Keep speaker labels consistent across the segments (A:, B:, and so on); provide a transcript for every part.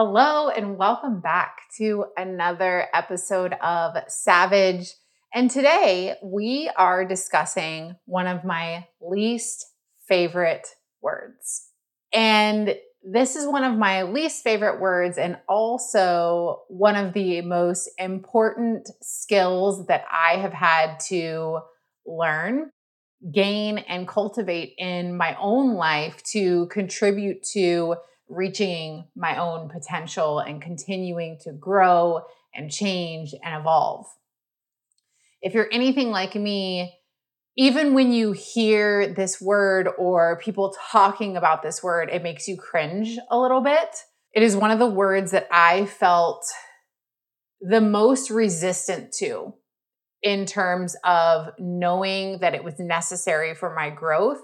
A: Hello, and welcome back to another episode of Savage. And today we are discussing one of my least favorite words. And this is one of my least favorite words, and also one of the most important skills that I have had to learn, gain, and cultivate in my own life to contribute to reaching my own potential and continuing to grow and change and evolve. If you're anything like me, even when you hear this word or people talking about this word, it makes you cringe a little bit. It is one of the words that I felt the most resistant to in terms of knowing that it was necessary for my growth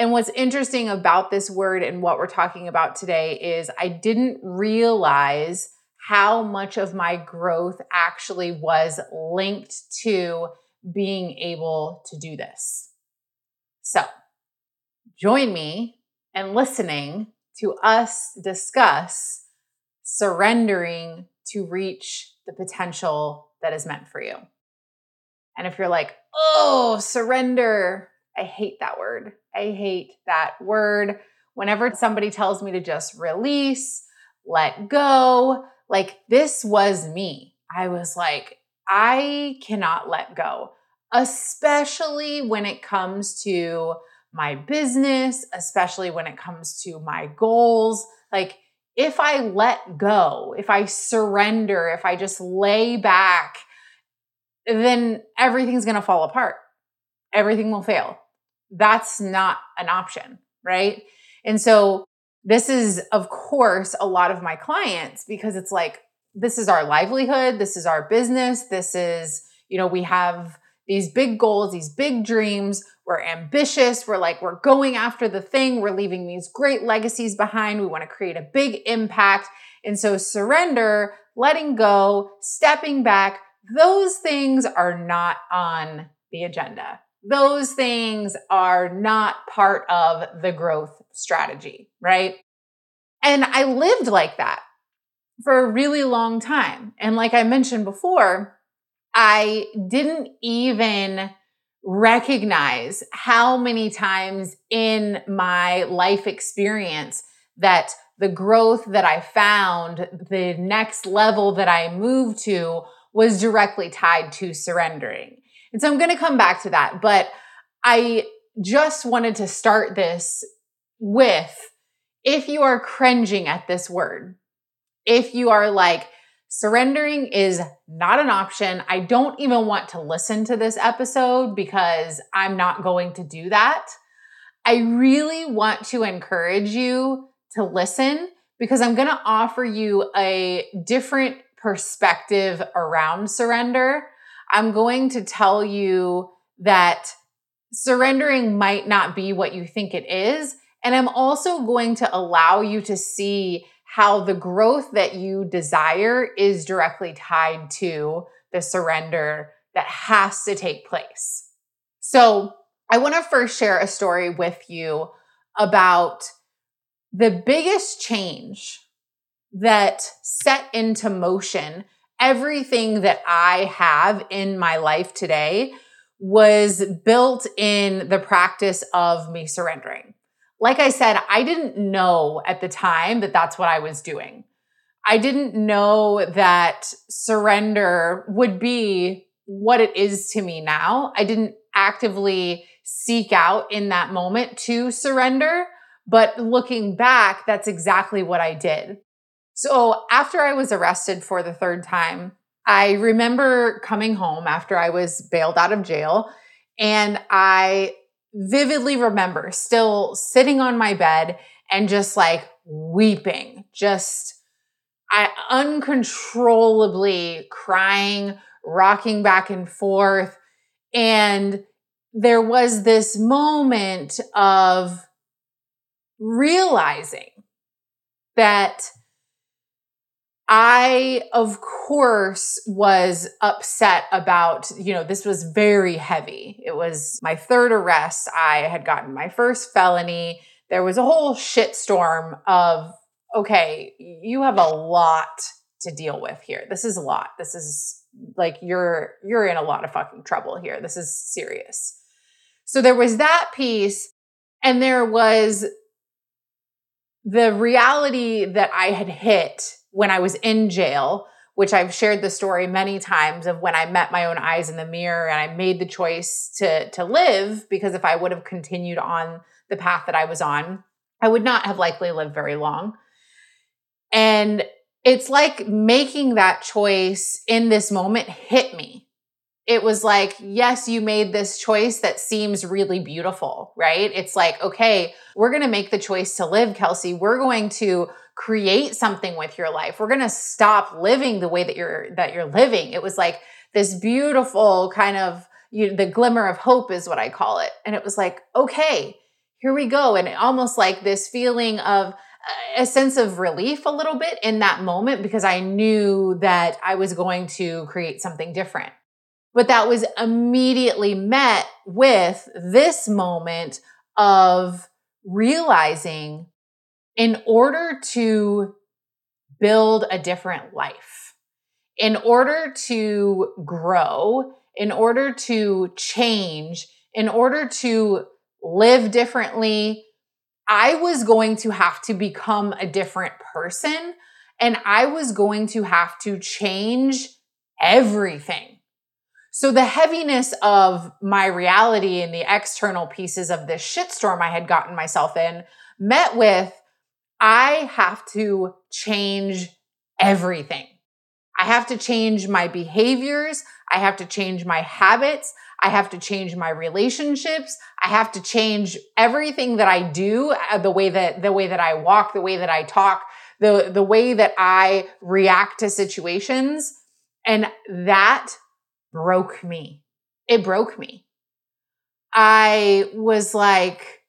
A: and what's interesting about this word and what we're talking about today is I didn't realize how much of my growth actually was linked to being able to do this. So, join me and listening to us discuss surrendering to reach the potential that is meant for you. And if you're like, oh, surrender, I hate that word. I hate that word. Whenever somebody tells me to just release, let go, like this was me. I was like, I cannot let go, especially when it comes to my business, especially when it comes to my goals. Like, if I let go, if I surrender, if I just lay back, then everything's going to fall apart. Everything will fail that's not an option, right? And so this is, of course, a lot of my clients because it's like, this is our livelihood, this is our business, this is, you know, we have these big goals, these big dreams. We're ambitious. We're like, we're going after the thing. We're leaving these great legacies behind. We want to create a big impact. And so, surrender, letting go, stepping back, those things are not on the agenda those things are not part of the growth strategy, right? And I lived like that for a really long time. And like I mentioned before, I didn't even recognize how many times in my life experience that the growth that I found, the next level that I moved to was directly tied to surrendering. And so I'm going to come back to that. But I just wanted to start this with if you are cringing at this word, if you are like, surrendering is not an option. I don't even want to listen to this episode because I'm not going to do that. I really want to encourage you to listen because I'm going to offer you a different perspective around surrender I'm going to tell you that surrendering might not be what you think it is. And I'm also going to allow you to see how the growth that you desire is directly tied to the surrender that has to take place. So, I want to first share a story with you about the biggest change that set into motion everything that I have in my life today was built in the practice of me surrendering. Like I said, I didn't know at the time that that's what I was doing. I didn't know that surrender would be what it is to me now. I didn't actively seek out in that moment to surrender, but looking back, that's exactly what I did. So after I was arrested for the third time, I remember coming home after I was bailed out of jail and I vividly remember still sitting on my bed and just like weeping, just I uncontrollably crying, rocking back and forth. And there was this moment of realizing that I, of course, was upset about, you know, this was very heavy. It was my third arrest. I had gotten my first felony. There was a whole shitstorm of, okay, you have a lot to deal with here. This is a lot. This is like you're you're in a lot of fucking trouble here. This is serious. So there was that piece and there was the reality that I had hit when I was in jail, which I've shared the story many times of when I met my own eyes in the mirror and I made the choice to to live because if I would have continued on the path that I was on, I would not have likely lived very long. And it's like making that choice in this moment hit me it was like, yes, you made this choice that seems really beautiful, right? It's like, okay, we're going to make the choice to live, Kelsey. We're going to create something with your life. We're going to stop living the way that you're that you're living. It was like this beautiful kind of you, the glimmer of hope is what I call it. And it was like, okay, here we go. And almost like this feeling of uh, a sense of relief a little bit in that moment because I knew that I was going to create something different. But that was immediately met with this moment of realizing in order to build a different life, in order to grow, in order to change, in order to live differently, I was going to have to become a different person and I was going to have to change everything. So the heaviness of my reality and the external pieces of this shitstorm I had gotten myself in met with I have to change everything. I have to change my behaviors. I have to change my habits. I have to change my relationships. I have to change everything that I do, uh, the way that the way that I walk, the way that I talk, the the way that I react to situations. And that broke me. It broke me. I was like,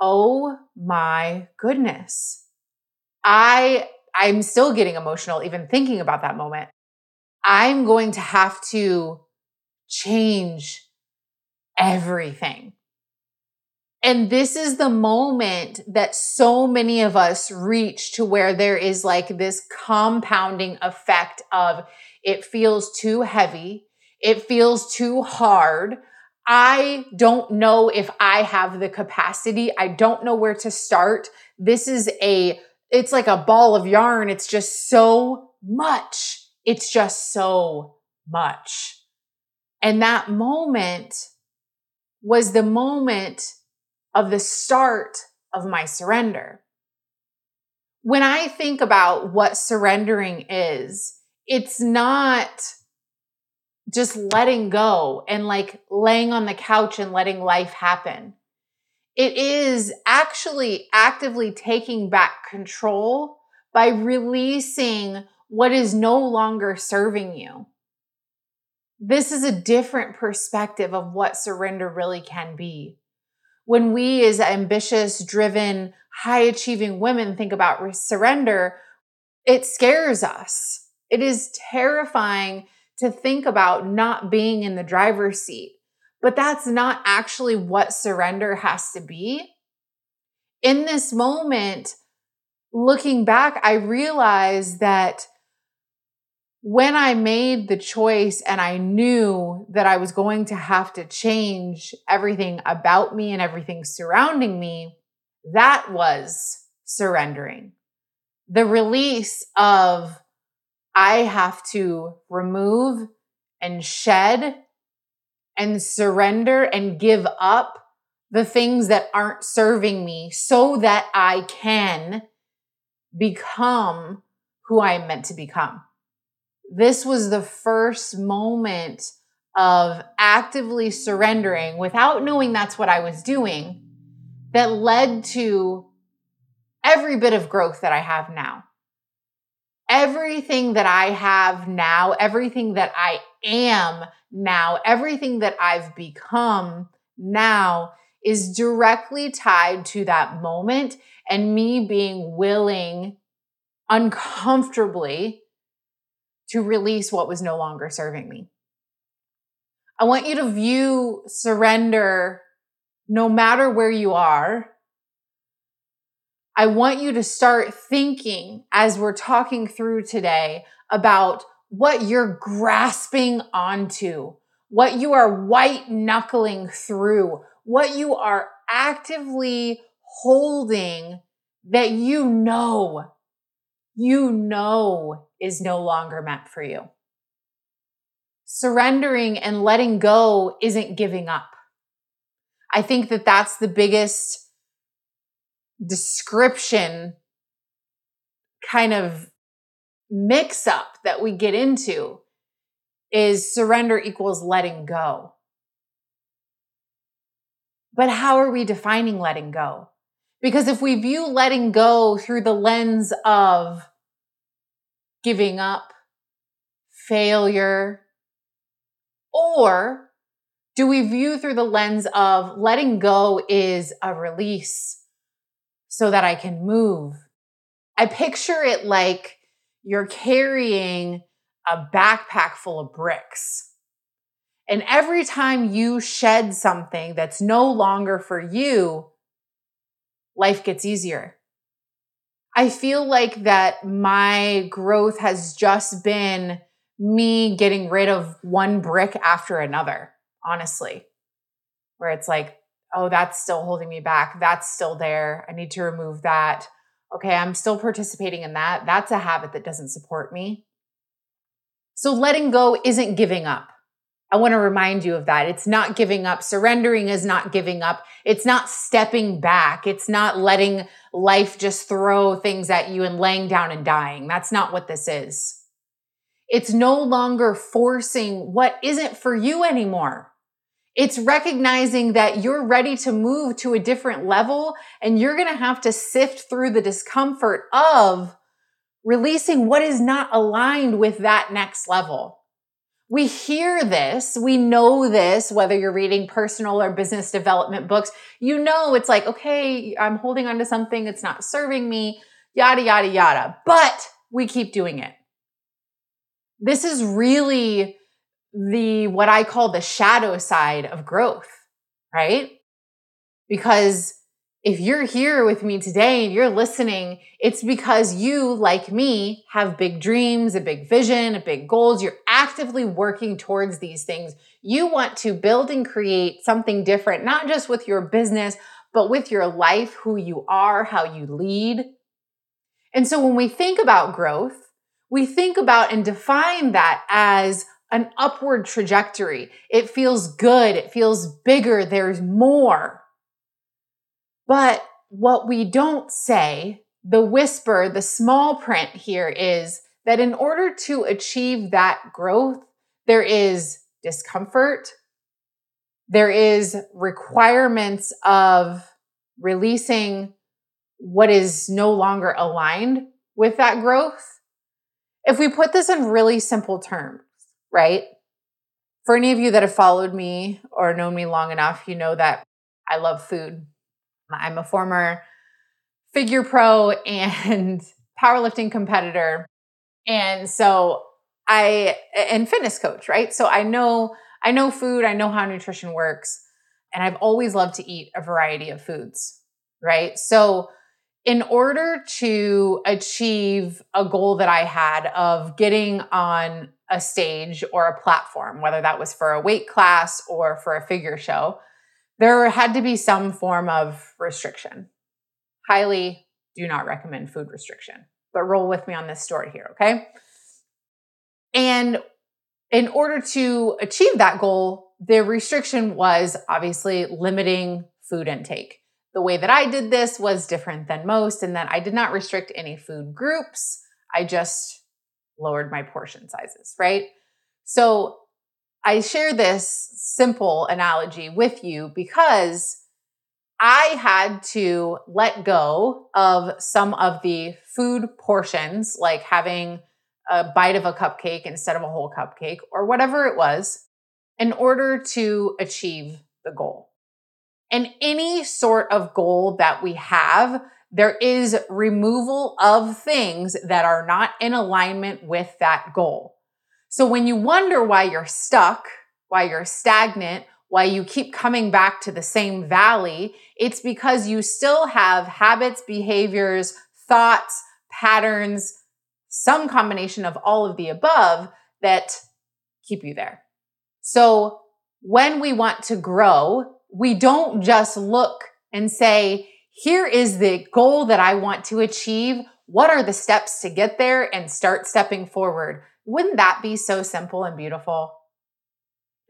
A: oh my goodness. I, I'm still getting emotional even thinking about that moment. I'm going to have to change everything. And this is the moment that so many of us reach to where there is like this compounding effect of it feels too heavy. It feels too hard. I don't know if I have the capacity. I don't know where to start. This is a, it's like a ball of yarn. It's just so much. It's just so much. And that moment was the moment of the start of my surrender. When I think about what surrendering is, it's not just letting go and like laying on the couch and letting life happen. It is actually actively taking back control by releasing what is no longer serving you. This is a different perspective of what surrender really can be. When we, as ambitious, driven, high achieving women, think about surrender, it scares us it is terrifying to think about not being in the driver's seat, but that's not actually what surrender has to be. In this moment, looking back, I realized that when I made the choice and I knew that I was going to have to change everything about me and everything surrounding me, that was surrendering. The release of I have to remove and shed and surrender and give up the things that aren't serving me so that I can become who I am meant to become. This was the first moment of actively surrendering without knowing that's what I was doing that led to every bit of growth that I have now. Everything that I have now, everything that I am now, everything that I've become now is directly tied to that moment and me being willing uncomfortably to release what was no longer serving me. I want you to view surrender no matter where you are. I want you to start thinking as we're talking through today about what you're grasping onto, what you are white knuckling through, what you are actively holding that you know, you know is no longer meant for you. Surrendering and letting go isn't giving up. I think that that's the biggest description kind of mix up that we get into is surrender equals letting go. But how are we defining letting go? Because if we view letting go through the lens of giving up, failure, or do we view through the lens of letting go is a release so that I can move? I picture it like you're carrying a backpack full of bricks. And every time you shed something that's no longer for you, life gets easier. I feel like that my growth has just been me getting rid of one brick after another, honestly, where it's like, oh, that's still holding me back. That's still there. I need to remove that. Okay, I'm still participating in that. That's a habit that doesn't support me. So letting go isn't giving up. I want to remind you of that. It's not giving up. Surrendering is not giving up. It's not stepping back. It's not letting life just throw things at you and laying down and dying. That's not what this is. It's no longer forcing what isn't for you anymore. It's recognizing that you're ready to move to a different level and you're going to have to sift through the discomfort of releasing what is not aligned with that next level we hear this, we know this, whether you're reading personal or business development books, you know it's like, okay, I'm holding on to something, it's not serving me, yada, yada, yada. But we keep doing it. This is really the what I call the shadow side of growth, right? Because if you're here with me today and you're listening, it's because you, like me, have big dreams, a big vision, a big goals. You're actively working towards these things. You want to build and create something different, not just with your business, but with your life, who you are, how you lead. And so when we think about growth, we think about and define that as an upward trajectory. It feels good. It feels bigger. There's more. But what we don't say, the whisper, the small print here is that in order to achieve that growth, there is discomfort, there is requirements of releasing what is no longer aligned with that growth. If we put this in really simple terms, right? For any of you that have followed me or known me long enough, you know that I love food. I'm a former figure pro and powerlifting competitor. And so I and fitness coach, right? So I know I know food, I know how nutrition works, and I've always loved to eat a variety of foods, right? So in order to achieve a goal that I had of getting on a stage or a platform, whether that was for a weight class or for a figure show, there had to be some form of restriction. Highly do not recommend food restriction, but roll with me on this story here, okay? And in order to achieve that goal, the restriction was obviously limiting food intake. The way that I did this was different than most in that I did not restrict any food groups. I just lowered my portion sizes, right? So I share this simple analogy with you because I had to let go of some of the food portions, like having a bite of a cupcake instead of a whole cupcake or whatever it was, in order to achieve the goal. And any sort of goal that we have, there is removal of things that are not in alignment with that goal. So when you wonder why you're stuck, why you're stagnant, why you keep coming back to the same valley, it's because you still have habits, behaviors, thoughts, patterns, some combination of all of the above that keep you there. So when we want to grow, we don't just look and say, here is the goal that I want to achieve. What are the steps to get there and start stepping forward? Wouldn't that be so simple and beautiful?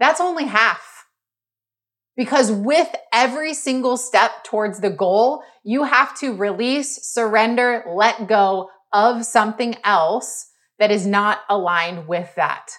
A: That's only half. Because with every single step towards the goal, you have to release, surrender, let go of something else that is not aligned with that.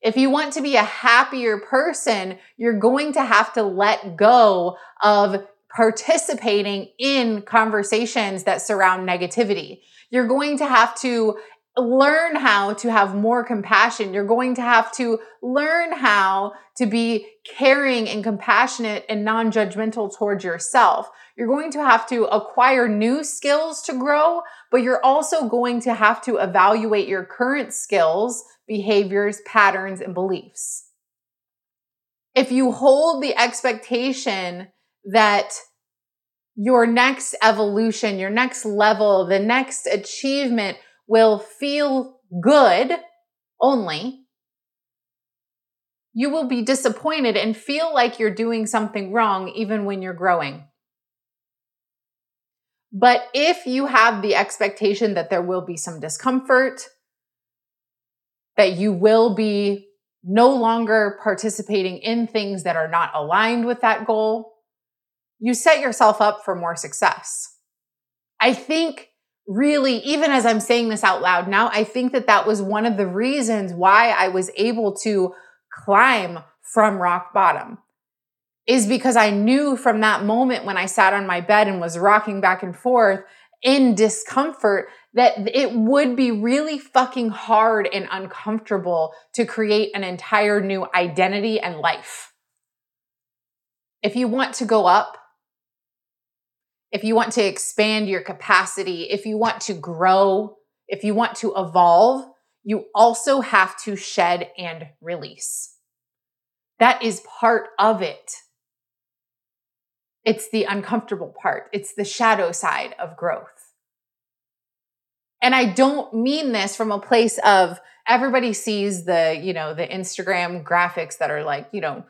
A: If you want to be a happier person, you're going to have to let go of participating in conversations that surround negativity. You're going to have to learn how to have more compassion. You're going to have to learn how to be caring and compassionate and non judgmental towards yourself. You're going to have to acquire new skills to grow, but you're also going to have to evaluate your current skills, behaviors, patterns, and beliefs. If you hold the expectation that your next evolution, your next level, the next achievement will feel good only, you will be disappointed and feel like you're doing something wrong even when you're growing. But if you have the expectation that there will be some discomfort, that you will be no longer participating in things that are not aligned with that goal, you set yourself up for more success. I think really, even as I'm saying this out loud now, I think that that was one of the reasons why I was able to climb from rock bottom is because I knew from that moment when I sat on my bed and was rocking back and forth in discomfort that it would be really fucking hard and uncomfortable to create an entire new identity and life. If you want to go up, if you want to expand your capacity, if you want to grow, if you want to evolve, you also have to shed and release. That is part of it. It's the uncomfortable part, it's the shadow side of growth. And I don't mean this from a place of everybody sees the, you know, the Instagram graphics that are like, you know,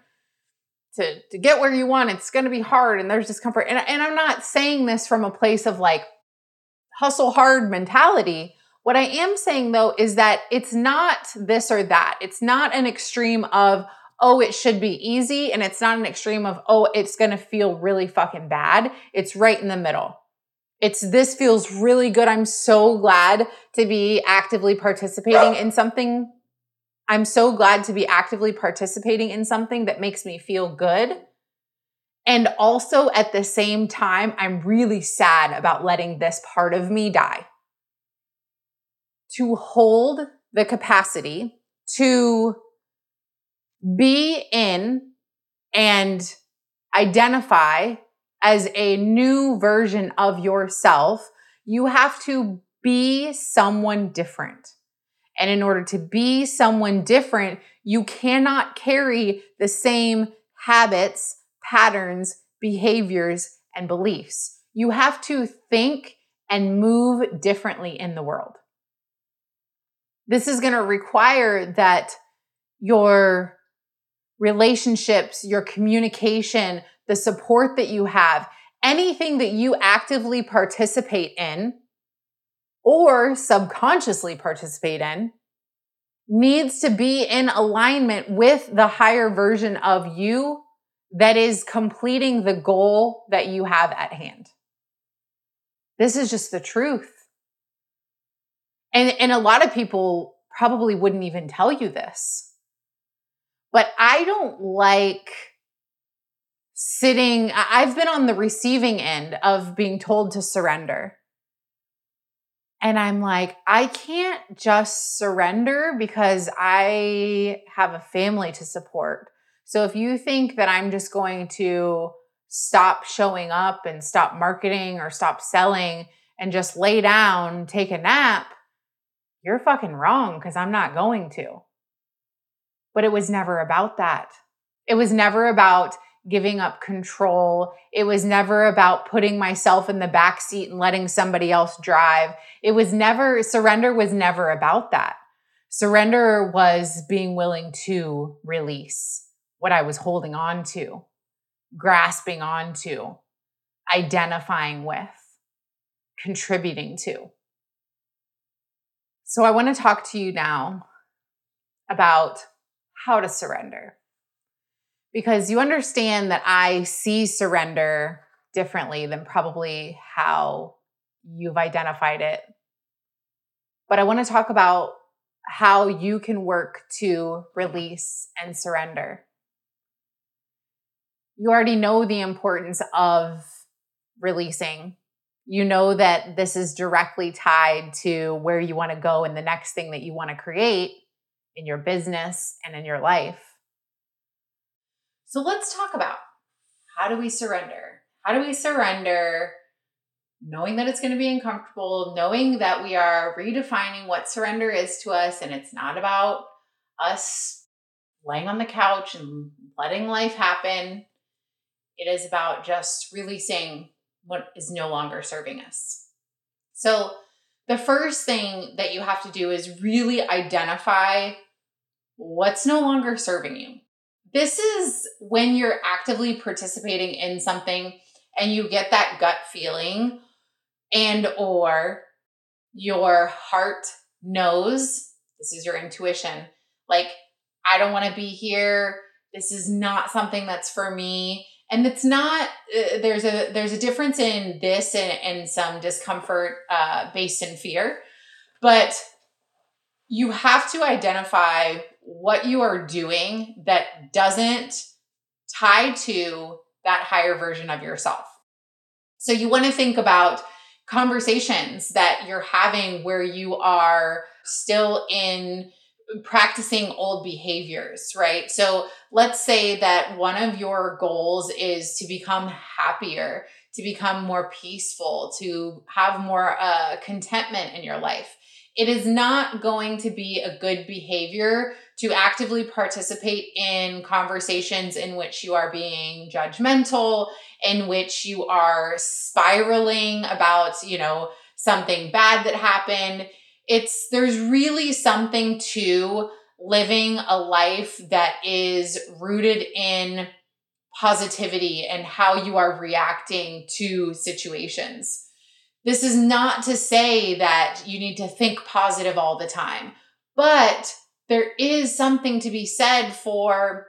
A: to, to get where you want, it's going to be hard and there's discomfort. And, and I'm not saying this from a place of like hustle hard mentality. What I am saying though is that it's not this or that. It's not an extreme of, oh, it should be easy. And it's not an extreme of, oh, it's going to feel really fucking bad. It's right in the middle. It's this feels really good. I'm so glad to be actively participating in something I'm so glad to be actively participating in something that makes me feel good. And also at the same time, I'm really sad about letting this part of me die. To hold the capacity to be in and identify as a new version of yourself, you have to be someone different. And in order to be someone different, you cannot carry the same habits, patterns, behaviors, and beliefs. You have to think and move differently in the world. This is going to require that your relationships, your communication, the support that you have, anything that you actively participate in or subconsciously participate in needs to be in alignment with the higher version of you that is completing the goal that you have at hand. This is just the truth. And, and a lot of people probably wouldn't even tell you this. But I don't like sitting, I've been on the receiving end of being told to surrender. And I'm like, I can't just surrender because I have a family to support. So if you think that I'm just going to stop showing up and stop marketing or stop selling and just lay down, take a nap, you're fucking wrong because I'm not going to. But it was never about that. It was never about giving up control. It was never about putting myself in the back seat and letting somebody else drive. It was never, surrender was never about that. Surrender was being willing to release what I was holding on to, grasping onto, identifying with, contributing to. So I want to talk to you now about how to surrender because you understand that I see surrender differently than probably how you've identified it. But I want to talk about how you can work to release and surrender. You already know the importance of releasing. You know that this is directly tied to where you want to go and the next thing that you want to create in your business and in your life. So let's talk about how do we surrender? How do we surrender knowing that it's going to be uncomfortable, knowing that we are redefining what surrender is to us and it's not about us laying on the couch and letting life happen. It is about just releasing what is no longer serving us. So, the first thing that you have to do is really identify what's no longer serving you. This is when you're actively participating in something and you get that gut feeling and or your heart knows this is your intuition like i don't want to be here. This is not something that's for me. And it's not uh, there's a there's a difference in this and, and some discomfort uh, based in fear. But you have to identify what you are doing that doesn't tie to that higher version of yourself. So you want to think about conversations that you're having where you are still in practicing old behaviors, right? So let's say that one of your goals is to become happier, to become more peaceful, to have more uh, contentment in your life. It is not going to be a good behavior to actively participate in conversations in which you are being judgmental, in which you are spiraling about, you know, something bad that happened. It's there's really something to living a life that is rooted in positivity and how you are reacting to situations. This is not to say that you need to think positive all the time, but there is something to be said for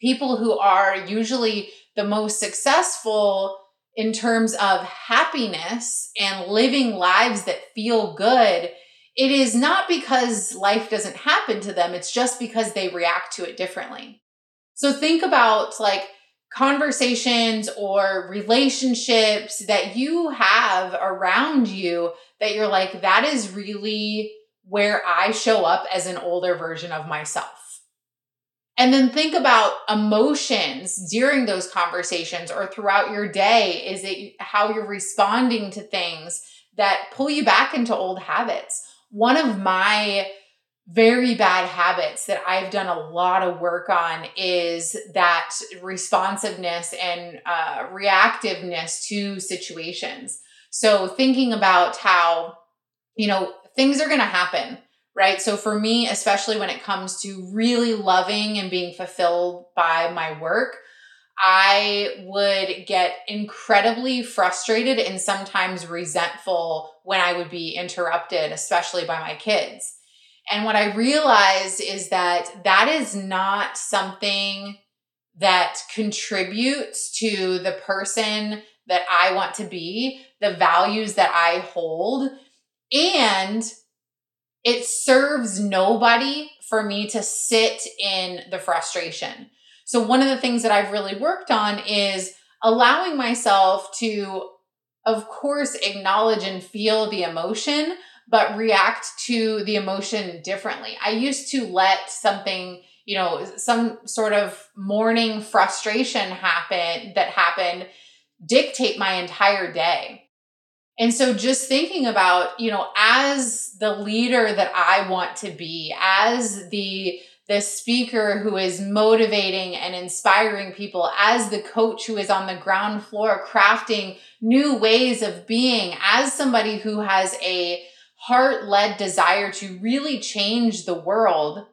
A: people who are usually the most successful in terms of happiness and living lives that feel good. It is not because life doesn't happen to them, it's just because they react to it differently. So think about like conversations or relationships that you have around you that you're like, that is really where I show up as an older version of myself. And then think about emotions during those conversations or throughout your day. Is it how you're responding to things that pull you back into old habits? One of my very bad habits that I've done a lot of work on is that responsiveness and uh, reactiveness to situations. So, thinking about how, you know, things are going to happen, right? So for me, especially when it comes to really loving and being fulfilled by my work, I would get incredibly frustrated and sometimes resentful when I would be interrupted, especially by my kids. And what I realized is that that is not something that contributes to the person that I want to be, the values that I hold, and it serves nobody for me to sit in the frustration. So, one of the things that I've really worked on is allowing myself to, of course, acknowledge and feel the emotion, but react to the emotion differently. I used to let something, you know, some sort of morning frustration happen that happened dictate my entire day. And so just thinking about, you know, as the leader that I want to be, as the the speaker who is motivating and inspiring people, as the coach who is on the ground floor crafting new ways of being, as somebody who has a heart led desire to really change the world,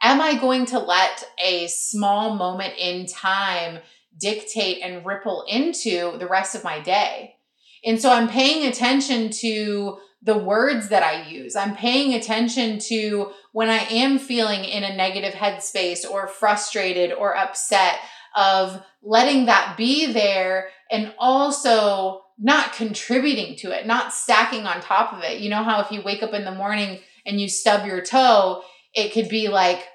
A: am I going to let a small moment in time dictate and ripple into the rest of my day? And so I'm paying attention to the words that I use. I'm paying attention to when I am feeling in a negative headspace or frustrated or upset, of letting that be there and also not contributing to it, not stacking on top of it. You know how if you wake up in the morning and you stub your toe, it could be like,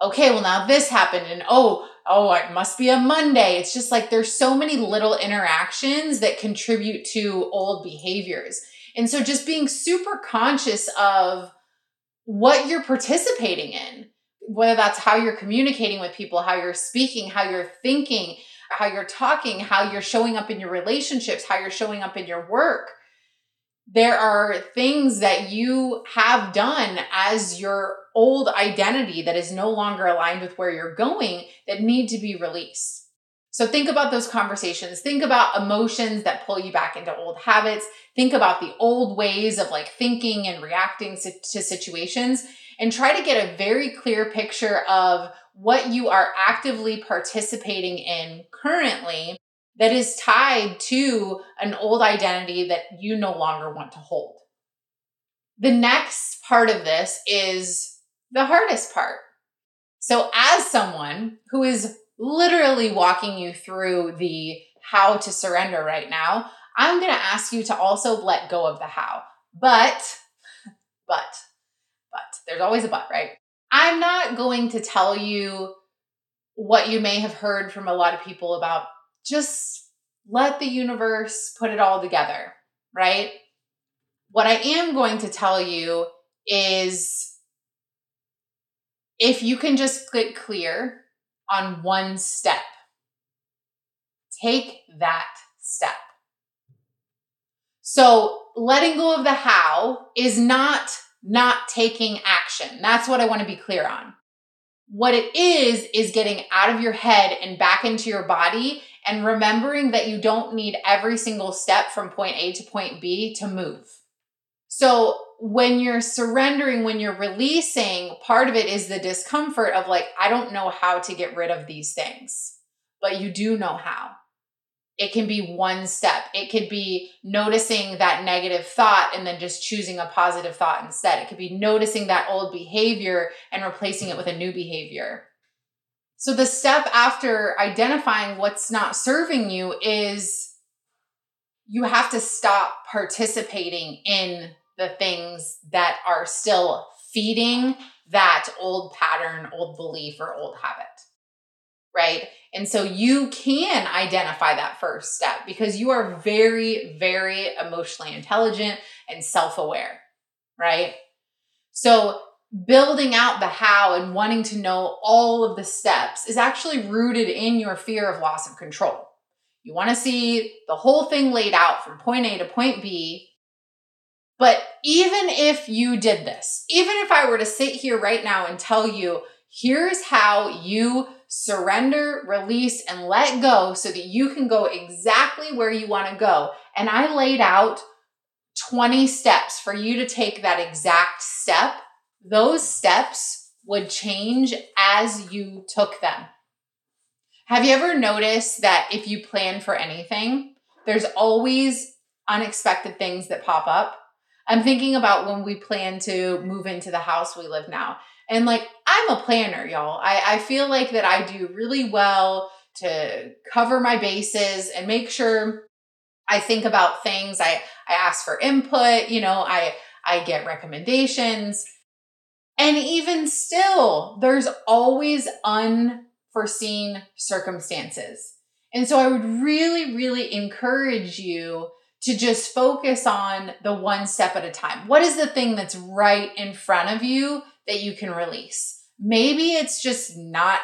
A: okay, well, now this happened, and oh, oh, it must be a Monday. It's just like there's so many little interactions that contribute to old behaviors. And so just being super conscious of what you're participating in, whether that's how you're communicating with people, how you're speaking, how you're thinking, how you're talking, how you're showing up in your relationships, how you're showing up in your work. There are things that you have done as your old identity that is no longer aligned with where you're going that need to be released. So think about those conversations. Think about emotions that pull you back into old habits. Think about the old ways of like thinking and reacting to situations and try to get a very clear picture of what you are actively participating in currently that is tied to an old identity that you no longer want to hold. The next part of this is the hardest part. So, as someone who is literally walking you through the how to surrender right now, I'm going to ask you to also let go of the how. But, but, but, there's always a but, right? I'm not going to tell you what you may have heard from a lot of people about just let the universe put it all together, right? What I am going to tell you is if you can just get clear on one step, take that step. So, letting go of the how is not not taking action. That's what I want to be clear on. What it is, is getting out of your head and back into your body and remembering that you don't need every single step from point A to point B to move. So when you're surrendering, when you're releasing, part of it is the discomfort of like, I don't know how to get rid of these things, but you do know how. It can be one step. It could be noticing that negative thought and then just choosing a positive thought instead. It could be noticing that old behavior and replacing it with a new behavior. So, the step after identifying what's not serving you is you have to stop participating in the things that are still feeding that old pattern, old belief, or old habit. Right. And so you can identify that first step because you are very, very emotionally intelligent and self aware. Right. So building out the how and wanting to know all of the steps is actually rooted in your fear of loss of control. You want to see the whole thing laid out from point A to point B but even if you did this, even if I were to sit here right now and tell you, here's how you surrender, release, and let go so that you can go exactly where you want to go. And I laid out 20 steps for you to take that exact step. Those steps would change as you took them. Have you ever noticed that if you plan for anything, there's always unexpected things that pop up? I'm thinking about when we plan to move into the house we live now. And like, I'm a planner, y'all. I, I feel like that I do really well to cover my bases and make sure I think about things. I, I ask for input, you know, I, I get recommendations. And even still, there's always unforeseen circumstances. And so I would really, really encourage you to just focus on the one step at a time. What is the thing that's right in front of you that you can release? Maybe it's just not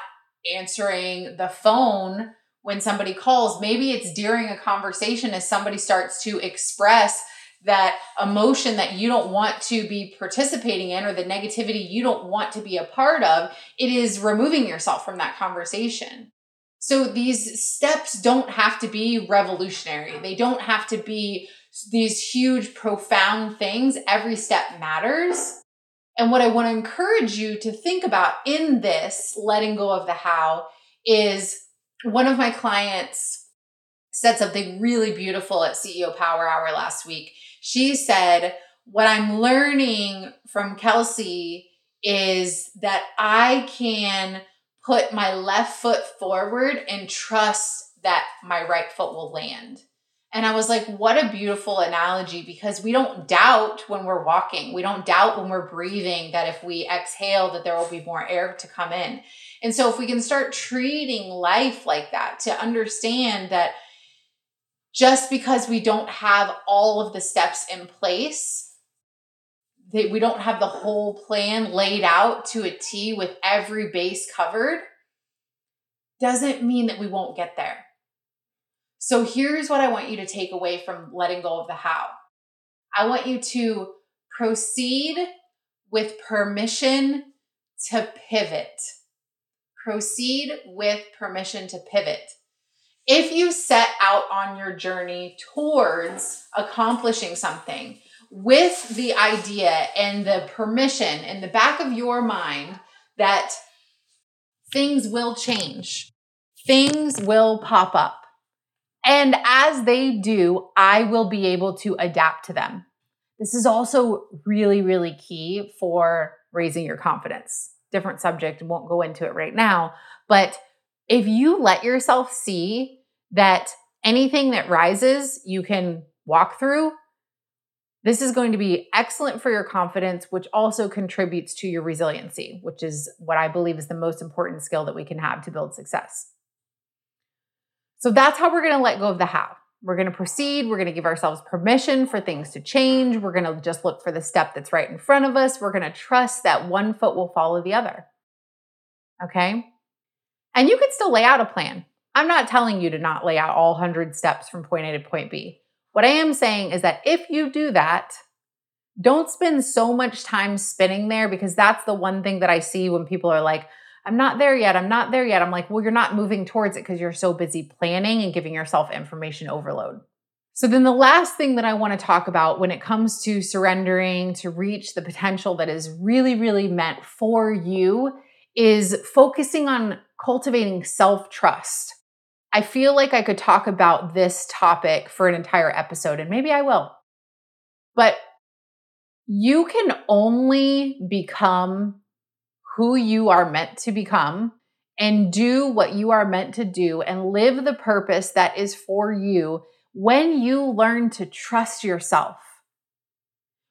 A: answering the phone when somebody calls. Maybe it's during a conversation as somebody starts to express that emotion that you don't want to be participating in or the negativity you don't want to be a part of. It is removing yourself from that conversation. So these steps don't have to be revolutionary. They don't have to be these huge, profound things. Every step matters. And what I want to encourage you to think about in this letting go of the how is one of my clients said something really beautiful at CEO Power Hour last week. She said, What I'm learning from Kelsey is that I can put my left foot forward and trust that my right foot will land. And I was like, what a beautiful analogy because we don't doubt when we're walking. We don't doubt when we're breathing that if we exhale that there will be more air to come in. And so if we can start treating life like that to understand that just because we don't have all of the steps in place that we don't have the whole plan laid out to a T with every base covered doesn't mean that we won't get there. So here's what I want you to take away from letting go of the how. I want you to proceed with permission to pivot. Proceed with permission to pivot. If you set out on your journey towards accomplishing something, with the idea and the permission in the back of your mind that things will change, things will pop up. And as they do, I will be able to adapt to them. This is also really, really key for raising your confidence. Different subject, won't go into it right now. But if you let yourself see that anything that rises, you can walk through, this is going to be excellent for your confidence, which also contributes to your resiliency, which is what I believe is the most important skill that we can have to build success. So that's how we're going to let go of the how. We're going to proceed. We're going to give ourselves permission for things to change. We're going to just look for the step that's right in front of us. We're going to trust that one foot will follow the other. Okay? And you could still lay out a plan. I'm not telling you to not lay out all 100 steps from point A to point B. What I am saying is that if you do that, don't spend so much time spinning there because that's the one thing that I see when people are like, I'm not there yet. I'm not there yet. I'm like, well, you're not moving towards it because you're so busy planning and giving yourself information overload. So, then the last thing that I want to talk about when it comes to surrendering to reach the potential that is really, really meant for you is focusing on cultivating self trust. I feel like I could talk about this topic for an entire episode, and maybe I will. But you can only become who you are meant to become and do what you are meant to do and live the purpose that is for you when you learn to trust yourself.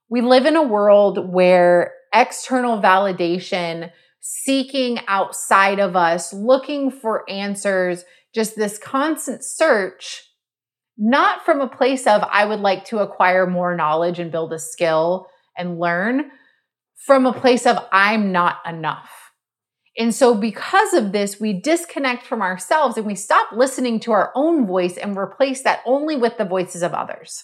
A: We live in a world where external validation, seeking outside of us, looking for answers, just this constant search, not from a place of, I would like to acquire more knowledge and build a skill and learn, from a place of, I'm not enough. And so, because of this, we disconnect from ourselves and we stop listening to our own voice and replace that only with the voices of others.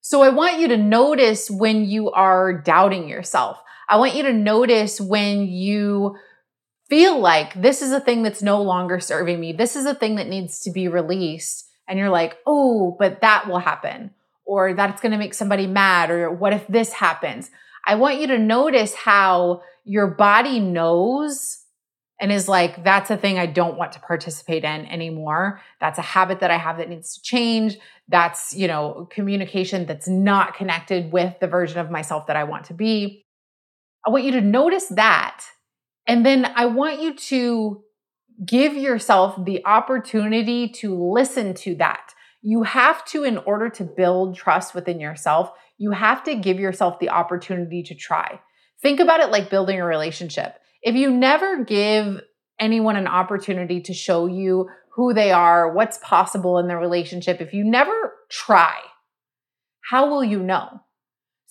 A: So, I want you to notice when you are doubting yourself. I want you to notice when you feel like this is a thing that's no longer serving me. This is a thing that needs to be released. And you're like, oh, but that will happen. Or that's going to make somebody mad. Or what if this happens? I want you to notice how your body knows and is like, that's a thing I don't want to participate in anymore. That's a habit that I have that needs to change. That's, you know, communication that's not connected with the version of myself that I want to be. I want you to notice that and then I want you to give yourself the opportunity to listen to that. You have to, in order to build trust within yourself, you have to give yourself the opportunity to try. Think about it like building a relationship. If you never give anyone an opportunity to show you who they are, what's possible in their relationship, if you never try, how will you know?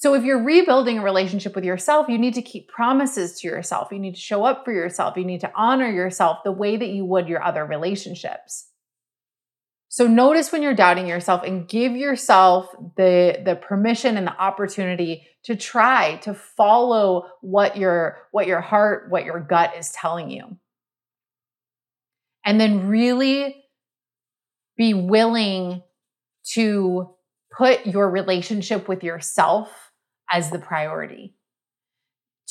A: So if you're rebuilding a relationship with yourself, you need to keep promises to yourself. You need to show up for yourself. You need to honor yourself the way that you would your other relationships. So notice when you're doubting yourself and give yourself the, the permission and the opportunity to try to follow what your, what your heart, what your gut is telling you. And then really be willing to put your relationship with yourself as the priority,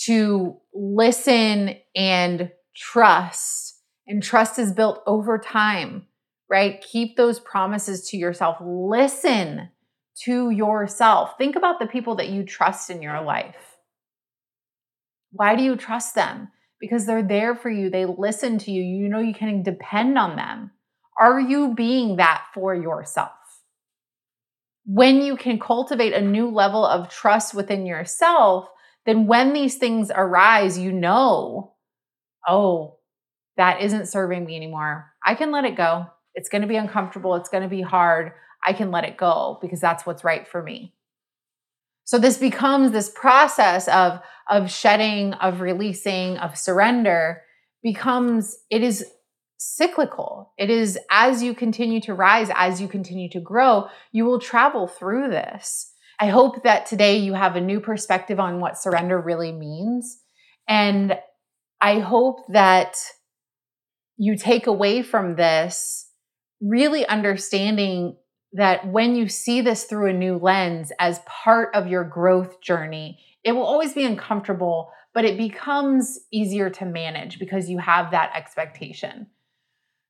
A: to listen and trust. And trust is built over time, right? Keep those promises to yourself. Listen to yourself. Think about the people that you trust in your life. Why do you trust them? Because they're there for you, they listen to you, you know you can depend on them. Are you being that for yourself? When you can cultivate a new level of trust within yourself, then when these things arise, you know, oh, that isn't serving me anymore. I can let it go. It's going to be uncomfortable. It's going to be hard. I can let it go because that's what's right for me. So this becomes this process of of shedding, of releasing, of surrender becomes it is cyclical. It is as you continue to rise, as you continue to grow, you will travel through this. I hope that today you have a new perspective on what surrender really means. And I hope that you take away from this really understanding that when you see this through a new lens as part of your growth journey, it will always be uncomfortable, but it becomes easier to manage because you have that expectation.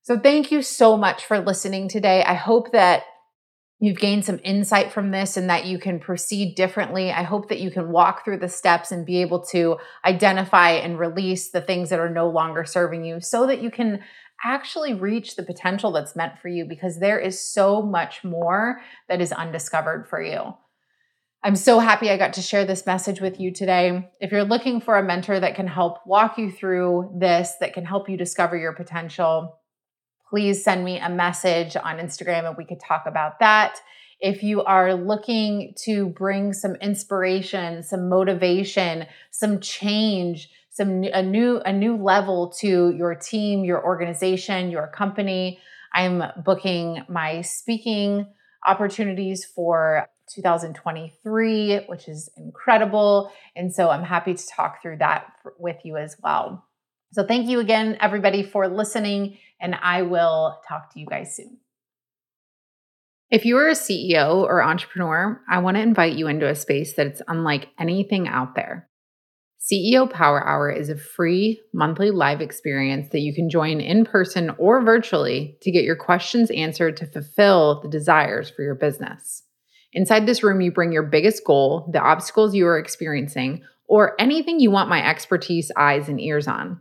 A: So, thank you so much for listening today. I hope that you've gained some insight from this and that you can proceed differently. I hope that you can walk through the steps and be able to identify and release the things that are no longer serving you so that you can actually reach the potential that's meant for you because there is so much more that is undiscovered for you. I'm so happy I got to share this message with you today. If you're looking for a mentor that can help walk you through this, that can help you discover your potential, please send me a message on Instagram and we could talk about that. If you are looking to bring some inspiration, some motivation, some change, some a new a new level to your team, your organization, your company, I'm booking my speaking opportunities for 2023, which is incredible. And so I'm happy to talk through that with you as well. So thank you again, everybody, for listening, and I will talk to you guys soon. If you are a CEO or entrepreneur, I want to invite you into a space that's unlike anything out there. CEO Power Hour is a free monthly live experience that you can join in person or virtually to get your questions answered to fulfill the desires for your business. Inside this room, you bring your biggest goal, the obstacles you are experiencing, or anything you want my expertise, eyes, and ears on.